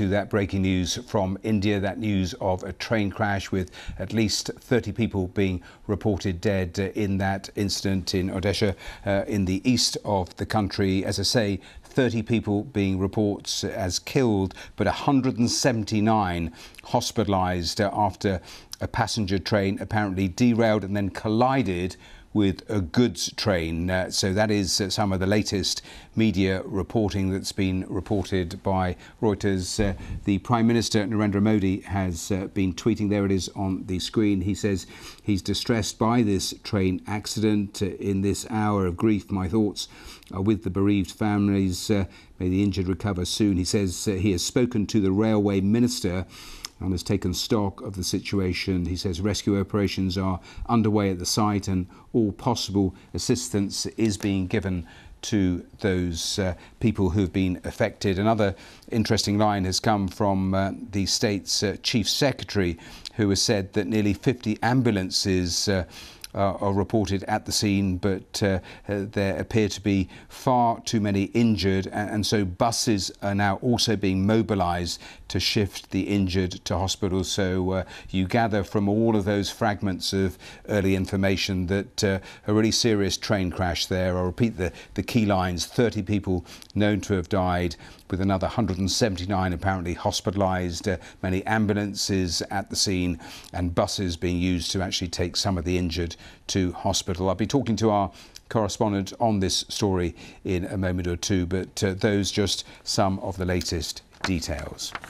to that breaking news from India, that news of a train crash with at least 30 people being reported dead in that incident in Odisha uh, in the east of the country. As I say, 30 people being reports as killed, but 179 hospitalized after a passenger train apparently derailed and then collided with a goods train. Uh, so that is uh, some of the latest media reporting that's been reported by Reuters. Uh, the Prime Minister Narendra Modi has uh, been tweeting. There it is on the screen. He says he's distressed by this train accident. Uh, in this hour of grief, my thoughts are with the bereaved families. Uh, may the injured recover soon. He says he has spoken to the railway minister and has taken stock of the situation. He says rescue operations are underway at the site and all possible assistance is being given to those uh, people who have been affected. Another interesting line has come from uh, the state's uh, chief secretary, who has said that nearly 50 ambulances uh, are reported at the scene, but uh, there appear to be far too many injured, and, and so buses are now also being mobilised to shift the injured to hospitals. So uh, you gather from all of those fragments of early information that uh, a really serious train crash there. I'll repeat the, the key lines 30 people known to have died, with another 179 apparently hospitalised, uh, many ambulances at the scene, and buses being used to actually take some of the injured to hospital. I'll be talking to our correspondent on this story in a moment or two, but uh, those just some of the latest details.